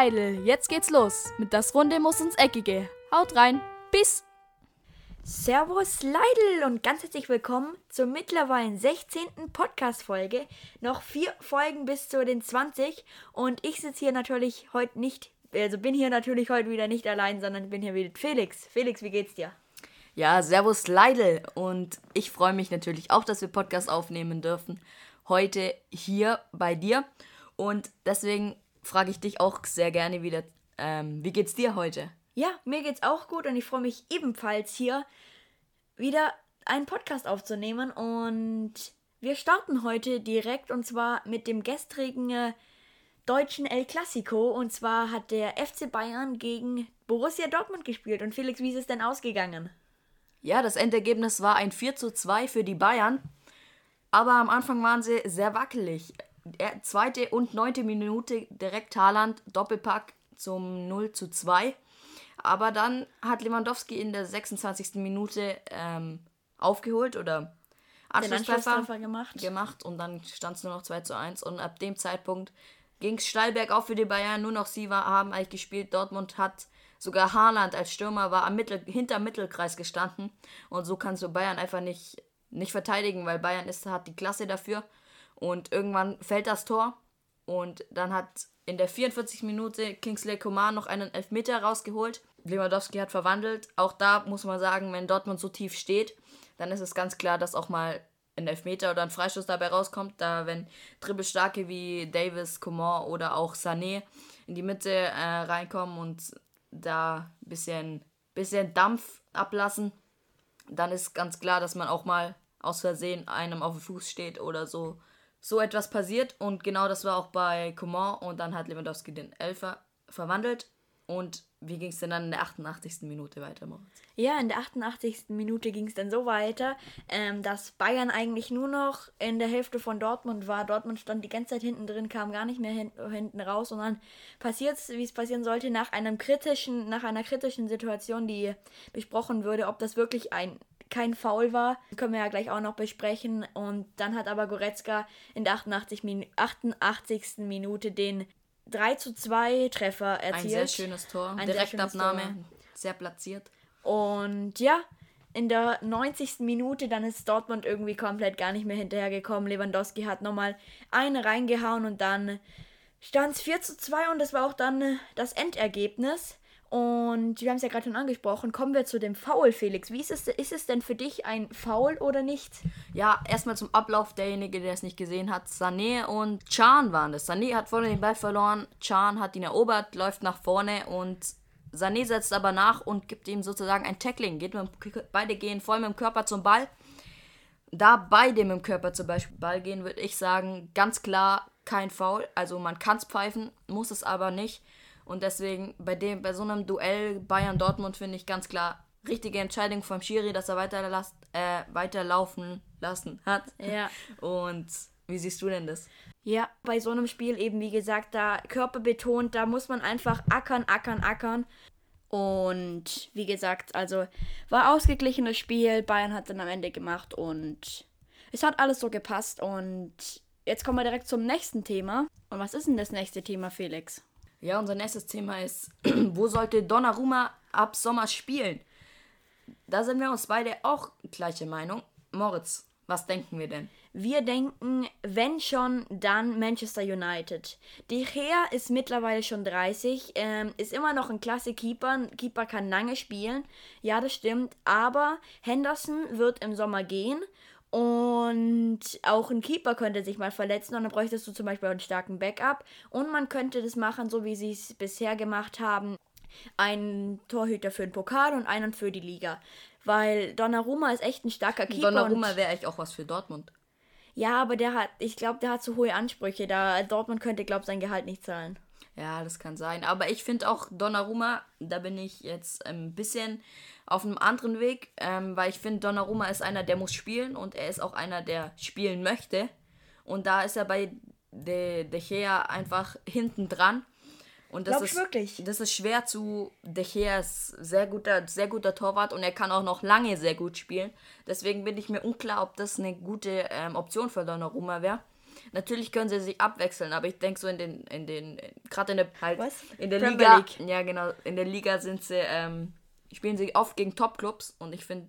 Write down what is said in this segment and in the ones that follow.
Leidl, jetzt geht's los. Mit das Runde muss ins Eckige. Haut rein, bis! Servus Leidl und ganz herzlich willkommen zur mittlerweile 16. Podcast-Folge. Noch vier Folgen bis zu den 20 und ich sitze hier natürlich heute nicht, also bin hier natürlich heute wieder nicht allein, sondern bin hier mit Felix. Felix, wie geht's dir? Ja, servus Leidl und ich freue mich natürlich auch, dass wir Podcast aufnehmen dürfen. Heute hier bei dir und deswegen frage ich dich auch sehr gerne wieder, ähm, wie geht's dir heute? Ja, mir geht's auch gut und ich freue mich ebenfalls hier wieder einen Podcast aufzunehmen und wir starten heute direkt und zwar mit dem gestrigen äh, deutschen El Clasico und zwar hat der FC Bayern gegen Borussia Dortmund gespielt und Felix, wie ist es denn ausgegangen? Ja, das Endergebnis war ein 4 zu 2 für die Bayern, aber am Anfang waren sie sehr wackelig zweite und neunte Minute direkt Haaland, Doppelpack zum 0 zu 2. Aber dann hat Lewandowski in der 26. Minute ähm, aufgeholt oder Anschlusstreffer gemacht. gemacht und dann stand es nur noch 2 zu 1 und ab dem Zeitpunkt ging es steil bergauf für die Bayern. Nur noch sie war, haben eigentlich gespielt. Dortmund hat sogar Haaland als Stürmer war am Mittel, hinter Mittelkreis gestanden und so kannst du Bayern einfach nicht, nicht verteidigen, weil Bayern ist, hat die Klasse dafür und irgendwann fällt das Tor. Und dann hat in der 44. Minute Kingsley Coman noch einen Elfmeter rausgeholt. Lewandowski hat verwandelt. Auch da muss man sagen, wenn Dortmund so tief steht, dann ist es ganz klar, dass auch mal ein Elfmeter oder ein Freistoß dabei rauskommt. Da, wenn Dribbelstarke wie Davis, Coman oder auch Sané in die Mitte äh, reinkommen und da ein bisschen, bisschen Dampf ablassen, dann ist ganz klar, dass man auch mal aus Versehen einem auf dem Fuß steht oder so so etwas passiert und genau das war auch bei Coman und dann hat Lewandowski den Elfer verwandelt und wie ging es denn dann in der 88. Minute weiter, Moritz? Ja, in der 88. Minute ging es dann so weiter, ähm, dass Bayern eigentlich nur noch in der Hälfte von Dortmund war. Dortmund stand die ganze Zeit hinten drin, kam gar nicht mehr hin, hinten raus und dann passiert es, wie es passieren sollte, nach einem kritischen, nach einer kritischen Situation, die besprochen würde, ob das wirklich ein kein Foul war. Können wir ja gleich auch noch besprechen. Und dann hat aber Goretzka in der 88. Min 88. Minute den 3 zu 2 Treffer erzielt. Ein sehr schönes Tor. Ein Direktabnahme. Sehr, sehr platziert. Und ja, in der 90. Minute, dann ist Dortmund irgendwie komplett gar nicht mehr hinterhergekommen. Lewandowski hat nochmal eine reingehauen und dann stand es 4 zu 2 und das war auch dann das Endergebnis. Und wir haben es ja gerade schon angesprochen. Kommen wir zu dem Foul, Felix. Wie ist es, ist es denn für dich ein Foul oder nicht? Ja, erstmal zum Ablauf. Derjenige, der es nicht gesehen hat. Sané und Chan waren es. Sané hat vorne den Ball verloren. Chan hat ihn erobert, läuft nach vorne und Sané setzt aber nach und gibt ihm sozusagen ein Tackling. Geht mit, beide gehen voll mit dem Körper zum Ball. Da beide mit dem Körper zum Beispiel Ball gehen, würde ich sagen, ganz klar kein Foul. Also man kann es pfeifen, muss es aber nicht. Und deswegen bei dem, bei so einem Duell Bayern-Dortmund finde ich ganz klar richtige Entscheidung vom Schiri, dass er weiter äh, weiterlaufen lassen hat. Ja. Und wie siehst du denn das? Ja, bei so einem Spiel eben, wie gesagt, da Körper betont, da muss man einfach ackern, ackern, ackern. Und wie gesagt, also war ausgeglichenes Spiel. Bayern hat dann am Ende gemacht und es hat alles so gepasst. Und jetzt kommen wir direkt zum nächsten Thema. Und was ist denn das nächste Thema, Felix? Ja, unser nächstes Thema ist, wo sollte Donnarumma ab Sommer spielen? Da sind wir uns beide auch gleiche Meinung. Moritz, was denken wir denn? Wir denken, wenn schon, dann Manchester United. De Gea ist mittlerweile schon 30, ähm, ist immer noch ein klasse Keeper. Keeper kann lange spielen. Ja, das stimmt. Aber Henderson wird im Sommer gehen und auch ein Keeper könnte sich mal verletzen und dann bräuchtest du zum Beispiel einen starken Backup. Und man könnte das machen, so wie sie es bisher gemacht haben. Einen Torhüter für den Pokal und einen für die Liga. Weil Donnarumma ist echt ein starker Keeper. Donnarumma wäre echt auch was für Dortmund. Ja, aber der hat, ich glaube, der hat zu hohe Ansprüche. Da Dortmund könnte, glaube ich, sein Gehalt nicht zahlen. Ja, das kann sein. Aber ich finde auch Donnarumma, da bin ich jetzt ein bisschen auf einem anderen Weg, ähm, weil ich finde, Donnarumma ist einer, der muss spielen und er ist auch einer, der spielen möchte. Und da ist er bei De, De Gea einfach hinten dran. Und das ist wirklich. Das ist schwer zu. De Gea ist sehr guter, sehr guter Torwart und er kann auch noch lange sehr gut spielen. Deswegen bin ich mir unklar, ob das eine gute ähm, Option für Donnarumma wäre. Natürlich können sie sich abwechseln, aber ich denke so in den, in den, gerade in der halt Was? in der Premier Liga. League. Ja, genau. In der Liga sind sie, ähm, spielen sie oft gegen Top-Clubs und ich finde,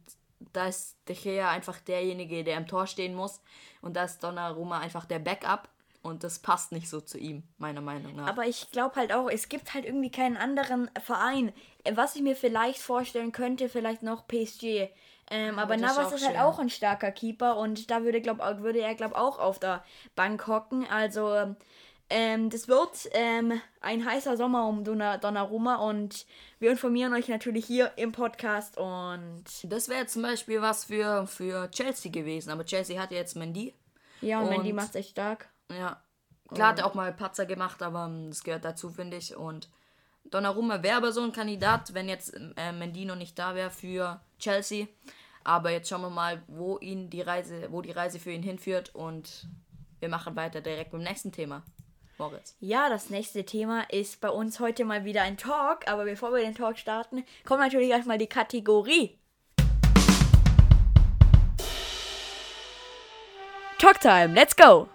da ist De Gea einfach derjenige, der im Tor stehen muss. Und da ist Donnarumma einfach der Backup. Und das passt nicht so zu ihm, meiner Meinung nach. Aber ich glaube halt auch, es gibt halt irgendwie keinen anderen Verein. Was ich mir vielleicht vorstellen könnte, vielleicht noch PSG. Ähm, aber ist Navas auch ist halt auch ein starker Keeper und da würde, glaub, würde er, glaube auch auf der Bank hocken. Also, ähm, das wird ähm, ein heißer Sommer um Donna- Donnarumma und wir informieren euch natürlich hier im Podcast und das wäre zum Beispiel was für, für Chelsea gewesen. Aber Chelsea hat ja jetzt Mendy. ja, und, Mandy Und- macht echt stark. Ja. Klar hat er auch mal Patzer gemacht, aber ähm, das gehört dazu, finde ich. Und Donnarumma wäre aber so ein Kandidat, wenn jetzt äh, Mendino nicht da wäre für Chelsea. Aber jetzt schauen wir mal, wo ihn die Reise, wo die Reise für ihn hinführt und wir machen weiter direkt mit dem nächsten Thema. Moritz. Ja, das nächste Thema ist bei uns heute mal wieder ein Talk, aber bevor wir den Talk starten, kommt natürlich erstmal die Kategorie. Talktime, let's go!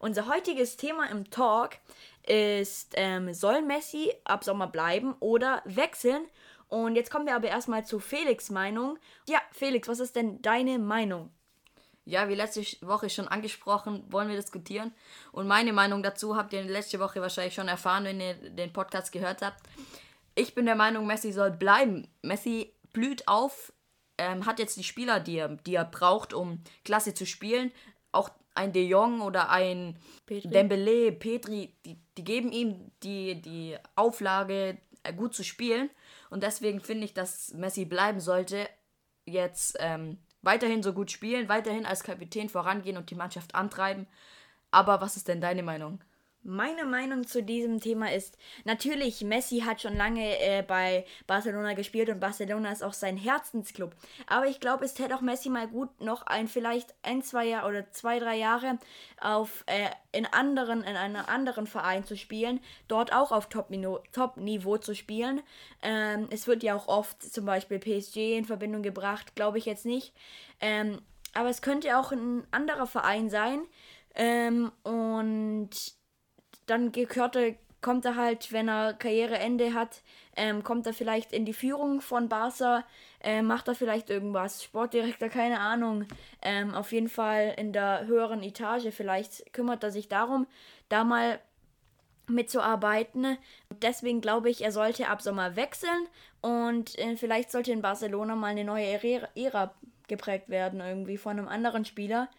Unser heutiges Thema im Talk ist, ähm, soll Messi ab Sommer bleiben oder wechseln? Und jetzt kommen wir aber erstmal zu Felix' Meinung. Ja, Felix, was ist denn deine Meinung? Ja, wie letzte Woche schon angesprochen, wollen wir diskutieren. Und meine Meinung dazu habt ihr letzte Woche wahrscheinlich schon erfahren, wenn ihr den Podcast gehört habt. Ich bin der Meinung, Messi soll bleiben. Messi blüht auf, ähm, hat jetzt die Spieler, die er, die er braucht, um klasse zu spielen. Ein De Jong oder ein Petri. Dembele, Petri, die, die geben ihm die, die Auflage, äh, gut zu spielen. Und deswegen finde ich, dass Messi bleiben sollte. Jetzt ähm, weiterhin so gut spielen, weiterhin als Kapitän vorangehen und die Mannschaft antreiben. Aber was ist denn deine Meinung? Meine Meinung zu diesem Thema ist, natürlich, Messi hat schon lange äh, bei Barcelona gespielt und Barcelona ist auch sein Herzensclub. Aber ich glaube, es täte auch Messi mal gut, noch ein, vielleicht ein, zwei Jahre oder zwei, drei Jahre auf, äh, in anderen, in einem anderen Verein zu spielen, dort auch auf Top-Niveau Top zu spielen. Ähm, es wird ja auch oft zum Beispiel PSG in Verbindung gebracht, glaube ich jetzt nicht. Ähm, aber es könnte auch ein anderer Verein sein. Ähm, und dann gehört er, kommt er halt, wenn er Karriereende hat, ähm, kommt er vielleicht in die Führung von Barca, äh, macht er vielleicht irgendwas, Sportdirektor, keine Ahnung, ähm, auf jeden Fall in der höheren Etage, vielleicht kümmert er sich darum, da mal mitzuarbeiten. Deswegen glaube ich, er sollte ab Sommer wechseln und äh, vielleicht sollte in Barcelona mal eine neue Ära, Ära geprägt werden, irgendwie von einem anderen Spieler.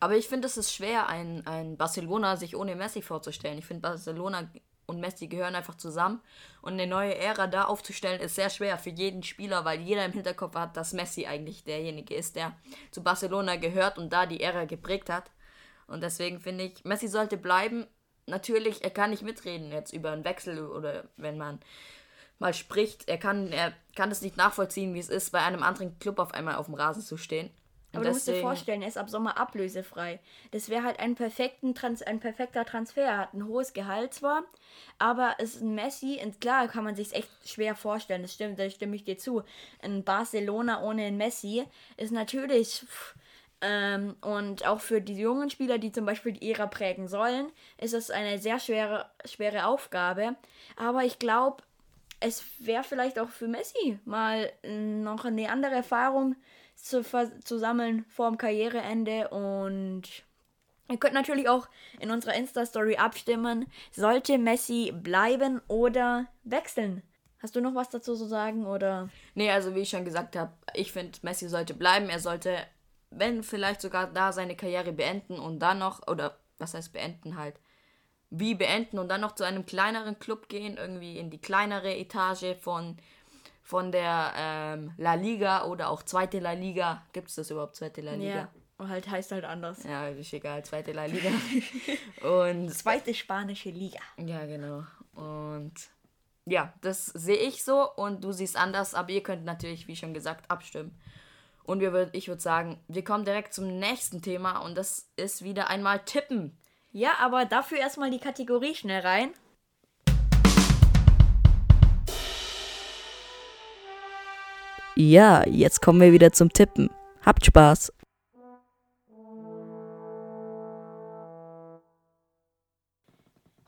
Aber ich finde, es ist schwer, ein, ein Barcelona sich ohne Messi vorzustellen. Ich finde, Barcelona und Messi gehören einfach zusammen. Und eine neue Ära da aufzustellen, ist sehr schwer für jeden Spieler, weil jeder im Hinterkopf hat, dass Messi eigentlich derjenige ist, der zu Barcelona gehört und da die Ära geprägt hat. Und deswegen finde ich, Messi sollte bleiben. Natürlich, er kann nicht mitreden jetzt über einen Wechsel oder wenn man mal spricht. Er kann, er kann es nicht nachvollziehen, wie es ist, bei einem anderen Club auf einmal auf dem Rasen zu stehen. Aber du musst dir vorstellen, er ist ab Sommer ablösefrei. Das wäre halt ein, perfekten Trans ein perfekter Transfer. Er hat ein hohes Gehalt zwar, aber es ist ein Messi. Und klar kann man sich echt schwer vorstellen. Das stimmt, da stimme ich dir zu. Ein Barcelona ohne einen Messi ist natürlich. pff, ähm, und auch für die jungen Spieler, die zum Beispiel die Ära prägen sollen, ist es eine sehr schwere, schwere Aufgabe. Aber ich glaube, es wäre vielleicht auch für Messi mal äh, noch eine andere Erfahrung zu, zu sammeln vor dem Karriereende und ihr könnt natürlich auch in unserer Insta-Story abstimmen, sollte Messi bleiben oder wechseln? Hast du noch was dazu zu sagen oder? Nee, also wie ich schon gesagt habe, ich finde, Messi sollte bleiben. Er sollte, wenn vielleicht sogar da seine Karriere beenden und dann noch, oder was heißt beenden halt, wie beenden und dann noch zu einem kleineren Club gehen, irgendwie in die kleinere Etage von, von der ähm, La Liga oder auch zweite La Liga. Gibt es das überhaupt, zweite La Liga? Und halt heißt halt anders. Ja, ist egal, zweite La Liga. und Zweite spanische Liga. ja, genau. Und ja, das sehe ich so und du siehst anders, aber ihr könnt natürlich, wie schon gesagt, abstimmen. Und wir würd, ich würde sagen, wir kommen direkt zum nächsten Thema und das ist wieder einmal Tippen. Ja, aber dafür erstmal die Kategorie schnell rein. Ja, jetzt kommen wir wieder zum Tippen. Habt Spaß.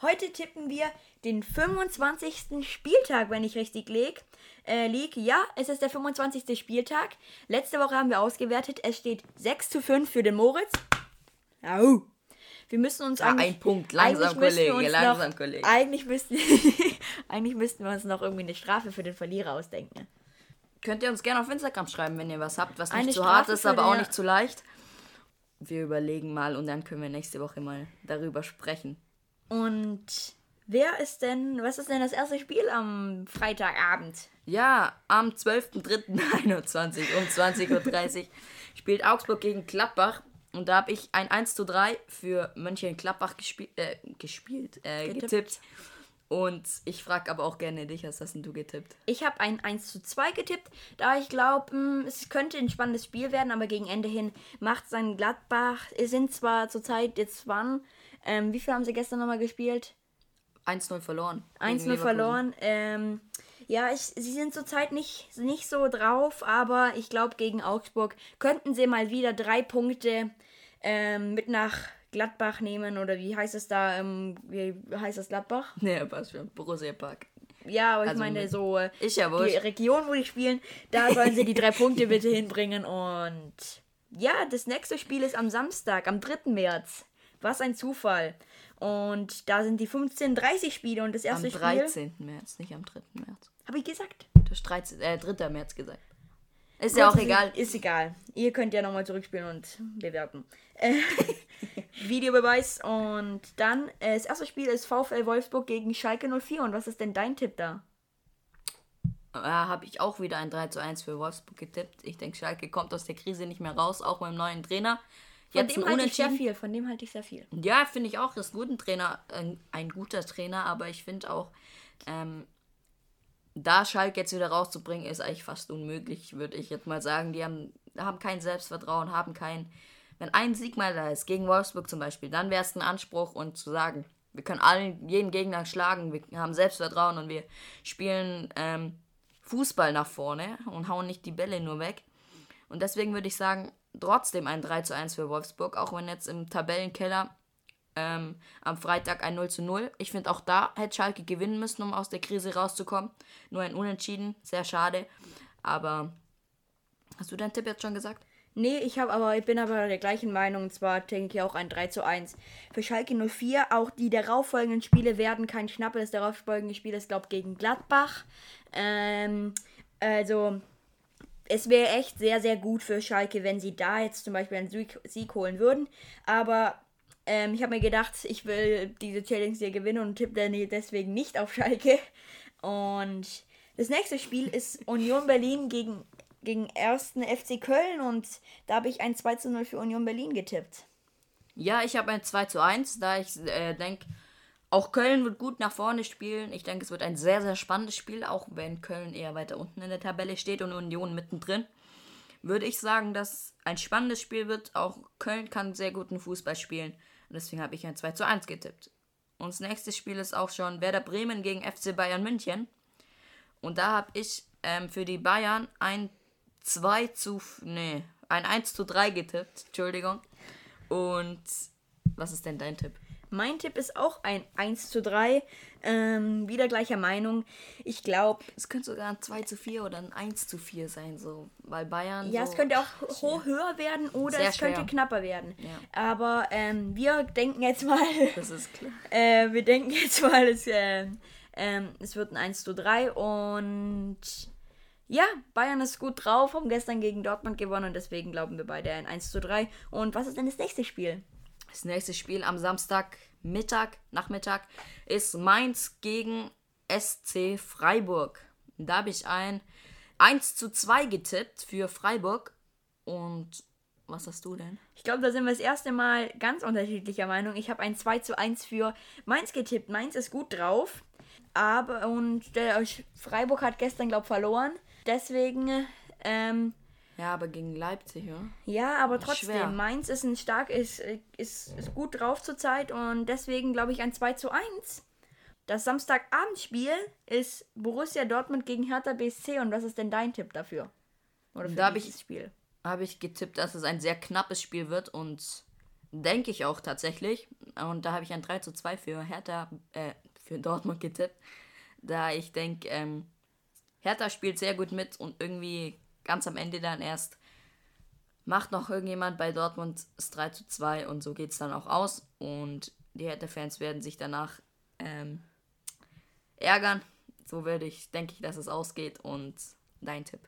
Heute tippen wir den 25. Spieltag, wenn ich richtig leg, äh, lieg. Ja, es ist der 25. Spieltag. Letzte Woche haben wir ausgewertet. Es steht 6 zu 5 für den Moritz. Au. Wir müssen uns Ja, eigentlich... ein Punkt. Langsam, Kollege, uns langsam, noch, Kollege. Eigentlich müssten, eigentlich müssten wir uns noch irgendwie eine Strafe für den Verlierer ausdenken. Könnt ihr uns gerne auf Instagram schreiben, wenn ihr was habt, was nicht Eine zu hart Strafe ist, für aber auch nicht zu leicht. Wir überlegen mal und dann können wir nächste Woche mal darüber sprechen. Und wer ist denn... Was ist denn das erste Spiel am Freitagabend? Ja, am 12.03.21 um 20.30 Uhr spielt Augsburg gegen Gladbach. Und da habe ich ein 1 zu 3 für Mönchengladbach gespiel äh, gespielt, äh, Getippt. getippt. Und ich frage aber auch gerne dich, was hast denn du getippt? Ich habe ein 1 zu 2 getippt, da ich glaube, es könnte ein spannendes Spiel werden, aber gegen Ende hin macht sein Gladbach. Es sind zwar zurzeit jetzt wann, ähm, wie viel haben sie gestern nochmal gespielt? 1-0 verloren. gegen 1-0 Leverkusen. verloren. Ähm, ja, ich, sie sind zurzeit nicht, nicht so drauf, aber ich glaube, gegen Augsburg könnten sie mal wieder drei Punkte ähm, mit nach Gladbach nehmen oder wie heißt es da? Ähm, wie heißt das Gladbach? Nee, was für ein Borussia Park. Ja, aber ich Also meine so äh, Ist ja die. Region, wo die spielen, da sollen sie die drei Punkte bitte hinbringen. Und ja, das nächste Spiel ist am Samstag, am 3. März. Was ein Zufall. Und da sind die 15.30 Spiele und das Am erste Spiel. 13. März, nicht am 3. März. Habe ich gesagt? Du hast 13, äh, 3. März gesagt. Ist ja auch Gut, egal. Ist egal. Ihr könnt ja nochmal zurückspielen und bewerten. Äh, Videobeweis. Und dann, äh, das erste Spiel ist VfL Wolfsburg gegen Schalke 04. Und was ist denn dein Tipp da? Da habe ich auch wieder ein 3 zu 1 für Wolfsburg getippt. Ich denke, Schalke kommt aus der Krise nicht mehr raus, auch beim neuen Trainer. Von Jetzt dem halte ich sehr viel. Von dem halte ich sehr viel. Ja, finde ich auch. Das ist ein guter Trainer, ein, ein guter Trainer, aber ich finde auch, ähm, da Schalke jetzt wieder rauszubringen, ist eigentlich fast unmöglich, würde ich jetzt mal sagen. Die haben, haben kein Selbstvertrauen, haben kein. Wenn ein Sieg mal da ist, gegen Wolfsburg zum Beispiel, dann wäre es ein Anspruch und zu sagen, wir können allen, jeden Gegner schlagen, wir haben Selbstvertrauen und wir spielen ähm, Fußball nach vorne und hauen nicht die Bälle nur weg. Und deswegen würde ich sagen, trotzdem ein 3 zu 1 für Wolfsburg, auch wenn jetzt im Tabellenkeller ähm, am Freitag ein 0 zu 0. Ich finde auch da hätte Schalke gewinnen müssen, um aus der Krise rauszukommen. Nur ein Unentschieden, sehr schade. Aber hast du deinen Tipp jetzt schon gesagt? Nee, ich habe aber, ich bin aber der gleichen Meinung. Und zwar denke ich auch ein 3 zu 1. Für Schalke 04, auch die darauffolgenden Spiele werden kein Schnappe. Das darauffolgende Spiel ist, glaube ich, gegen Gladbach. Ähm, also, es wäre echt sehr, sehr gut für Schalke, wenn sie da jetzt zum Beispiel einen Sieg, Sieg holen würden. Aber ähm, ich habe mir gedacht, ich will diese Challenge hier gewinnen und tippe deswegen nicht auf Schalke. Und das nächste Spiel ist Union Berlin gegen, gegen 1. FC Köln und da habe ich ein 2 zu 0 für Union Berlin getippt. Ja, ich habe ein 2 zu 1, da ich äh, denke, auch Köln wird gut nach vorne spielen. Ich denke, es wird ein sehr, sehr spannendes Spiel, auch wenn Köln eher weiter unten in der Tabelle steht und Union mittendrin. Würde ich sagen, dass ein spannendes Spiel wird. Auch Köln kann sehr guten Fußball spielen. Und deswegen habe ich ein 2 zu 1 getippt. Und das nächste Spiel ist auch schon Werder Bremen gegen FC Bayern München. Und da habe ich ähm, für die Bayern ein 2 zu. Nee, ein 1 zu 3 getippt. Entschuldigung. Und was ist denn dein Tipp? Mein Tipp ist auch ein 1 zu 3. Ähm, wieder gleicher Meinung. Ich glaube, Es könnte sogar ein 2 zu 4 oder ein 1 zu 4 sein, so. Weil Bayern. ja, so, es könnte auch ho höher werden oder es könnte schwer. knapper werden. Ja. Aber ähm, wir denken jetzt mal, Das ist klar. äh, wir denken jetzt mal, es, ähm, ähm, es wird ein 1 zu 3 und ja, Bayern ist gut drauf, haben gestern gegen Dortmund gewonnen und deswegen glauben wir beide ein 1 zu 3. Und was ist denn das nächste Spiel? Das nächste Spiel am Samstag, Mittag, Nachmittag, ist Mainz gegen SC Freiburg. Da habe ich ein 1 zu 2 getippt für Freiburg. Und was hast du denn? Ich glaube, da sind wir das erste Mal ganz unterschiedlicher Meinung. Ich habe ein 2 zu 1 für Mainz getippt. Mainz ist gut drauf. Aber, und der Freiburg hat gestern, glaube ich, verloren. Deswegen, ähm, Ja, aber gegen Leipzig, ja? ja, aber trotzdem, Schwer. Mainz ist ein stark, ist, ist, ist gut drauf zurzeit und deswegen glaube ich ein 2 zu 1. Das Samstagabendspiel ist Borussia Dortmund gegen Hertha BSC und was ist denn dein Tipp dafür? Oder für Da dieses ich- Spiel. habe ich getippt, dass es ein sehr knappes Spiel wird und denke ich auch tatsächlich. Und da habe ich ein 3 zu 2 für Hertha, äh, für Dortmund getippt. Da ich denke, ähm, Hertha spielt sehr gut mit und irgendwie ganz am Ende dann erst macht noch irgendjemand bei Dortmund das 3 zu 2 und so geht es dann auch aus. Und die Hertha-Fans werden sich danach ähm, ärgern. So würde ich, denke ich, dass es ausgeht und dein Tipp.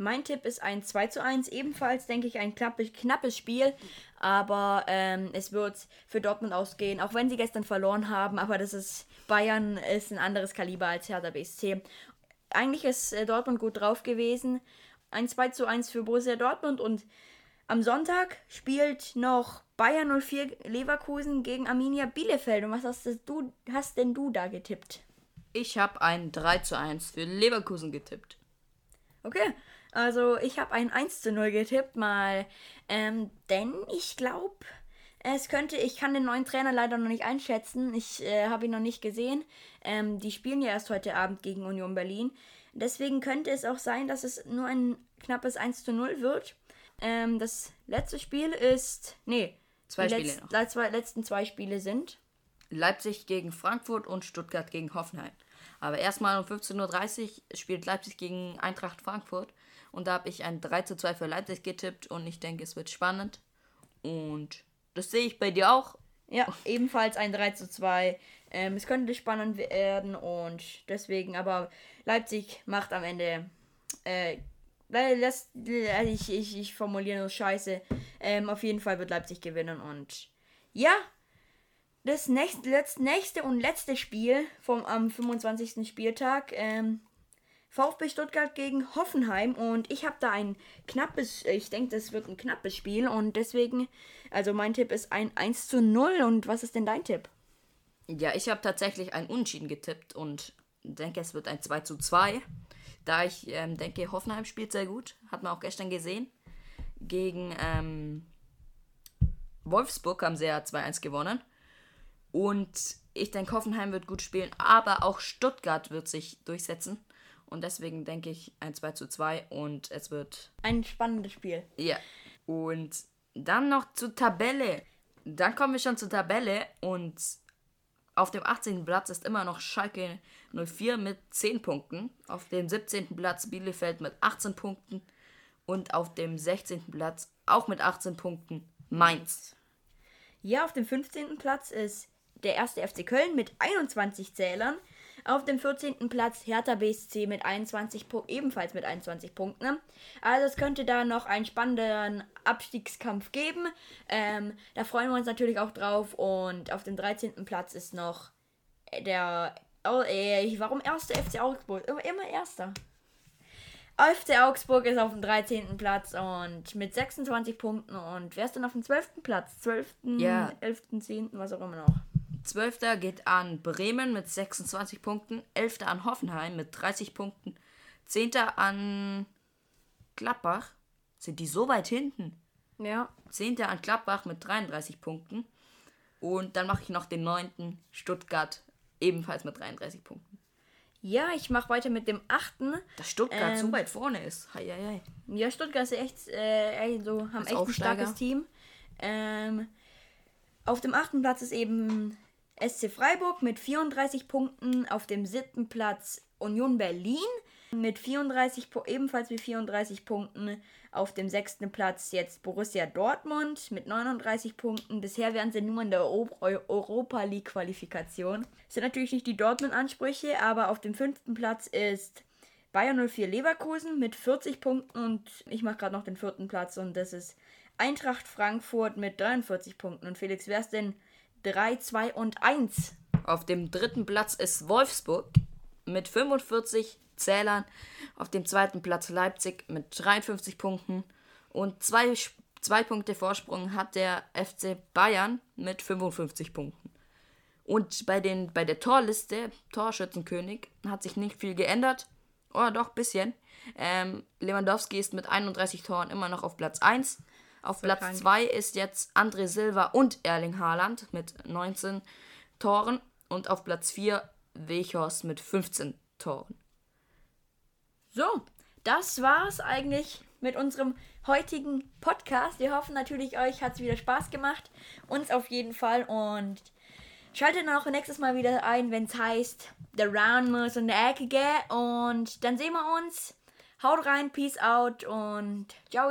Mein Tipp ist ein 2 zu 1. Ebenfalls, denke ich, ein knappes, knappes Spiel. Aber ähm, es wird für Dortmund ausgehen, auch wenn sie gestern verloren haben. Aber das ist, Bayern ist ein anderes Kaliber als Hertha BSC. Eigentlich ist äh, Dortmund gut drauf gewesen. Ein 2 zu 1 für Borussia Dortmund. Und am Sonntag spielt noch Bayern 04 Leverkusen gegen Arminia Bielefeld. Und was hast, du, hast denn du da getippt? Ich habe ein 3 zu 1 für Leverkusen getippt. Okay, also ich habe ein 1 zu 0 getippt mal, ähm, denn ich glaube, es könnte, ich kann den neuen Trainer leider noch nicht einschätzen, ich äh, habe ihn noch nicht gesehen. Ähm, die spielen ja erst heute Abend gegen Union Berlin. Deswegen könnte es auch sein, dass es nur ein knappes 1 zu 0 wird. Ähm, das letzte Spiel ist, nee, Zwei die Spiele letz- noch. die zwei, letzten zwei Spiele sind. Leipzig gegen Frankfurt und Stuttgart gegen Hoffenheim. Aber erstmal um 15.30 Uhr spielt Leipzig gegen Eintracht Frankfurt. Und da habe ich ein 3 zu 2 für Leipzig getippt und ich denke, es wird spannend. Und das sehe ich bei dir auch. Ja, ebenfalls ein 3 zu 2. Ähm, es könnte spannend werden und deswegen, aber Leipzig macht am Ende. Äh, das, äh, ich, ich, ich formuliere nur Scheiße. Ähm, auf jeden Fall wird Leipzig gewinnen und ja, das nächste, letzt, nächste und letzte Spiel vom am 25. Spieltag. Ähm, VfB Stuttgart gegen Hoffenheim und ich habe da ein knappes, ich denke, das wird ein knappes Spiel und deswegen, also mein Tipp ist ein 1 zu 0 und was ist denn dein Tipp? Ja, ich habe tatsächlich ein Unentschieden getippt und denke, es wird ein 2 zu 2. Da ich ähm, denke, Hoffenheim spielt sehr gut. Hat man auch gestern gesehen. Gegen ähm, Wolfsburg haben sie ja 2-1 gewonnen. Und ich denke, Hoffenheim wird gut spielen, aber auch Stuttgart wird sich durchsetzen. Und deswegen denke ich ein 2 zu 2 und es wird Ein spannendes Spiel. ja. Und dann noch zur Tabelle. Dann kommen wir schon zur Tabelle und auf dem 18. Platz ist immer noch Schalke 04 mit 10 Punkten. Auf dem 17. Platz Bielefeld mit 18 Punkten. Und auf dem 16. Platz auch mit 18 Punkten Mainz. Ja, auf dem 15. Platz ist der erste FC Köln mit 21 Zählern. Auf dem 14. Platz Hertha BSC mit 21 Pu- ebenfalls mit 21 Punkten. Also es könnte da noch einen spannenden Abstiegskampf geben. Ähm, da freuen wir uns natürlich auch drauf. Und auf dem 13. Platz ist noch der oh, äh, warum erster FC Augsburg? Immer, immer erster. FC Augsburg ist auf dem 13. Platz und mit 26 Punkten. Und wer ist denn auf dem 12. Platz? 12., Ja. 11., 10., was auch immer noch. 12. geht an Bremen mit 26 Punkten. 11. an Hoffenheim mit 30 Punkten. 10. an Gladbach. Sind die so weit hinten? Ja. 10. an Gladbach mit 33 Punkten. Und dann mache ich noch den 9. Stuttgart ebenfalls mit 33 Punkten. Ja, ich mache weiter mit dem 8. Dass Stuttgart Ähm. so weit vorne ist. Hei, hei, hei. Ja, Stuttgart ist echt, äh, so, haben echt ein starkes Team. Ähm, auf dem achten Platz ist eben SC Freiburg mit 34 Punkten. Auf dem siebten Platz Union Berlin mit 34, Pu- ebenfalls mit 34 Punkten. Auf dem sechsten Platz jetzt Borussia Dortmund mit 39 Punkten. Bisher wären sie nur in der Eu- Eu- Europa League Qualifikation. Das sind natürlich nicht die Dortmund-Ansprüche, aber auf dem fünften Platz ist Bayern 04 Leverkusen mit 40 Punkten und ich mache gerade noch den vierten Platz und das ist Eintracht Frankfurt mit 43 Punkten. Und Felix, wer ist denn 3, 2 und 1? Auf dem dritten Platz ist Wolfsburg mit 45 Zählern. Auf dem zweiten Platz Leipzig mit 53 Punkten. Und zwei, zwei Punkte Vorsprung hat der FC Bayern mit 55 Punkten. Und bei, den, bei der Torliste, Torschützenkönig, hat sich nicht viel geändert. Oder doch, bisschen. Ähm, Lewandowski ist mit 31 Toren immer noch auf Platz 1. Auf Platz krank. 2 ist jetzt André Silva und Erling Haaland mit 19 Toren. Und auf Platz 4 Weghorst mit 15 Toren. So, das war's eigentlich mit unserem heutigen Podcast. Wir hoffen natürlich, euch hat es wieder Spaß gemacht. Uns auf jeden Fall. Und schaltet dann auch nächstes Mal wieder ein, wenn es heißt, The Round muss in der Ecke. Und dann sehen wir uns. Haut rein, peace out und ciao.